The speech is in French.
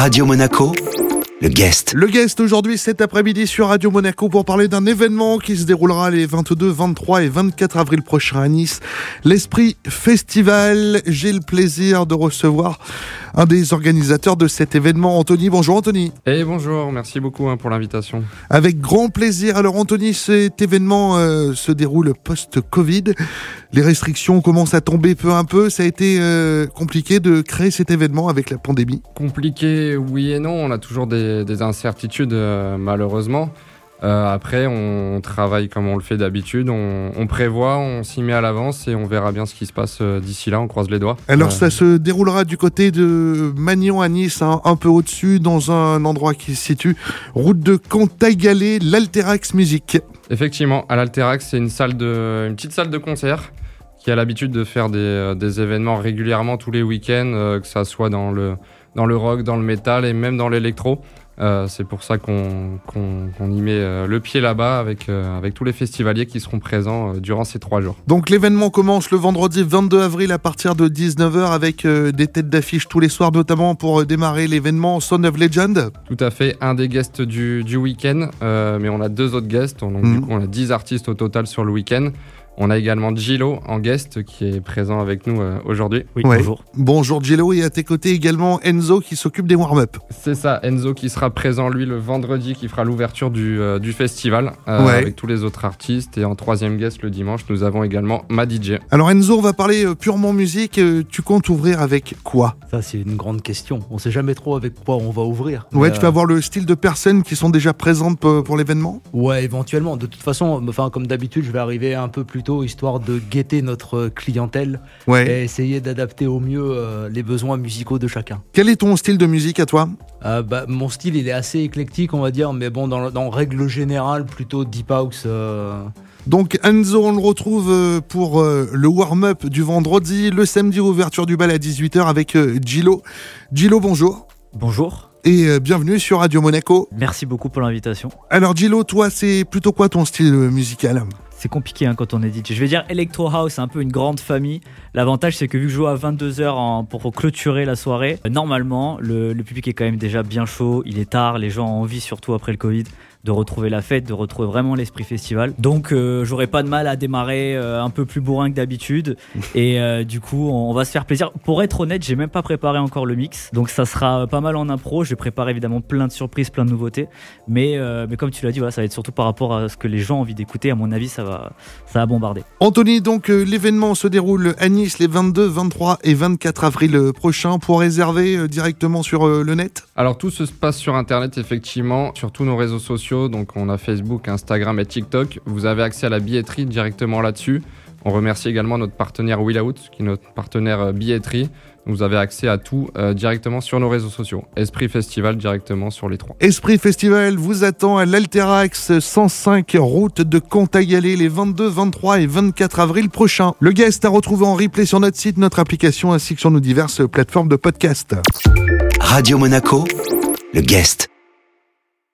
Radio Monaco, le guest. Le guest aujourd'hui cet après-midi sur Radio Monaco pour parler d'un événement qui se déroulera les 22, 23 et 24 avril prochains à Nice. L'Esprit Festival. J'ai le plaisir de recevoir un des organisateurs de cet événement, Anthony. Bonjour Anthony. Et bonjour, merci beaucoup hein, pour l'invitation. Avec grand plaisir. Alors Anthony, cet événement euh, se déroule post-Covid. Les restrictions commencent à tomber peu à peu. Ça a été euh, compliqué de créer cet événement avec la pandémie. Compliqué, oui et non. On a toujours des des, incertitudes euh, malheureusement. Euh, après, on travaille comme on le fait d'habitude, on, prévoit, on s'y met à l'avance et on verra bien ce qui se passe d'ici là, on croise les doigts. Alors ça se déroulera du côté de Magnon à Nice, hein, un peu au-dessus, dans un endroit qui se situe route de Cantagalé, l'Alterax Musique. Effectivement, à l'Alterax, c'est une, une petite salle de concert qui a l'habitude de faire des, des, événements régulièrement tous les week-ends, que ça soit dans le, dans le rock, dans le métal et même dans l'électro. Euh, c'est pour ça qu'on y met euh, le pied là-bas avec, euh, avec tous les festivaliers qui seront présents durant ces trois jours. Donc l'événement commence le vendredi 22 avril à partir de 19h avec des têtes d'affiche tous les soirs, notamment pour démarrer l'événement Son of Legend. Tout à fait, un des guests du, du week-end, mais on a deux autres guests, donc du coup on a 10 artistes au total sur le week-end. On a également Gilo en guest qui est présent avec nous euh, aujourd'hui. Oui, bonjour. Bonjour Gilo et à tes côtés également Enzo qui s'occupe des warm-up. C'est ça, Enzo qui sera présent lui le vendredi qui fera l'ouverture du, euh, du, festival euh, avec tous les autres artistes et en troisième guest le dimanche nous avons également ma DJ. Alors Enzo on va parler purement musique, tu comptes ouvrir avec quoi? Ça c'est une grande question, on sait jamais trop avec quoi on va ouvrir. Ouais, tu vas avoir le style de personnes qui sont déjà présentes pour, pour l'événement? Ouais, éventuellement. De toute façon, enfin comme d'habitude je vais arriver un peu plus tôt histoire de guetter notre clientèle et essayer d'adapter au mieux euh, les besoins musicaux de chacun. Quel est ton style de musique à toi? Euh, bah, Mon style, il est assez éclectique, on va dire, mais bon, dans, dans règle générale, plutôt deep house. Euh. Donc Enzo, on le retrouve pour le warm-up du vendredi, le samedi ouverture du bal à 18h avec Gilo. Gilo, bonjour. Bonjour et bienvenue sur Radio Monaco. Merci beaucoup pour l'invitation. Alors Gilo, toi, c'est plutôt quoi ton style musical? C'est compliqué hein, quand on est. Je vais dire Electro House, un peu une grande famille. L'avantage, c'est que vu que je joue à 22h pour clôturer la soirée, normalement, le, le, public est quand même déjà bien chaud. Il est tard, les gens ont envie, surtout après le Covid, de retrouver la fête, de retrouver vraiment l'esprit festival. Donc euh, j'aurais pas de mal à démarrer euh, un peu plus bourrin que d'habitude. et euh, du coup, on, va se faire plaisir. Pour être honnête, j'ai même pas préparé encore le mix. Donc ça sera pas mal en impro. Je vais préparer évidemment plein de surprises, plein de nouveautés. Mais, mais comme tu l'as dit, voilà, ça va être surtout par rapport à ce que les gens ont envie d'écouter. À mon avis, ça va, ça va bombarder. Anthony, donc l'événement se déroule à Nice les 22, 23 et 24 avril prochains. Pour réserver directement sur le net? Alors tout se passe sur Internet, effectivement, sur tous nos réseaux sociaux donc on a Facebook, Instagram et TikTok. Vous avez accès à la billetterie directement là-dessus. On remercie également notre partenaire Willout, qui est notre partenaire euh, billetterie. Vous avez accès à tout euh, directement sur nos réseaux sociaux. Esprit Festival directement sur les trois. Esprit Festival vous attend à l'Alterax 105 route de Cantagalé les 22, 23 et 24 avril prochains. Le guest à retrouver en replay sur notre site, notre application ainsi que sur nos diverses plateformes de podcast. Radio Monaco, le guest.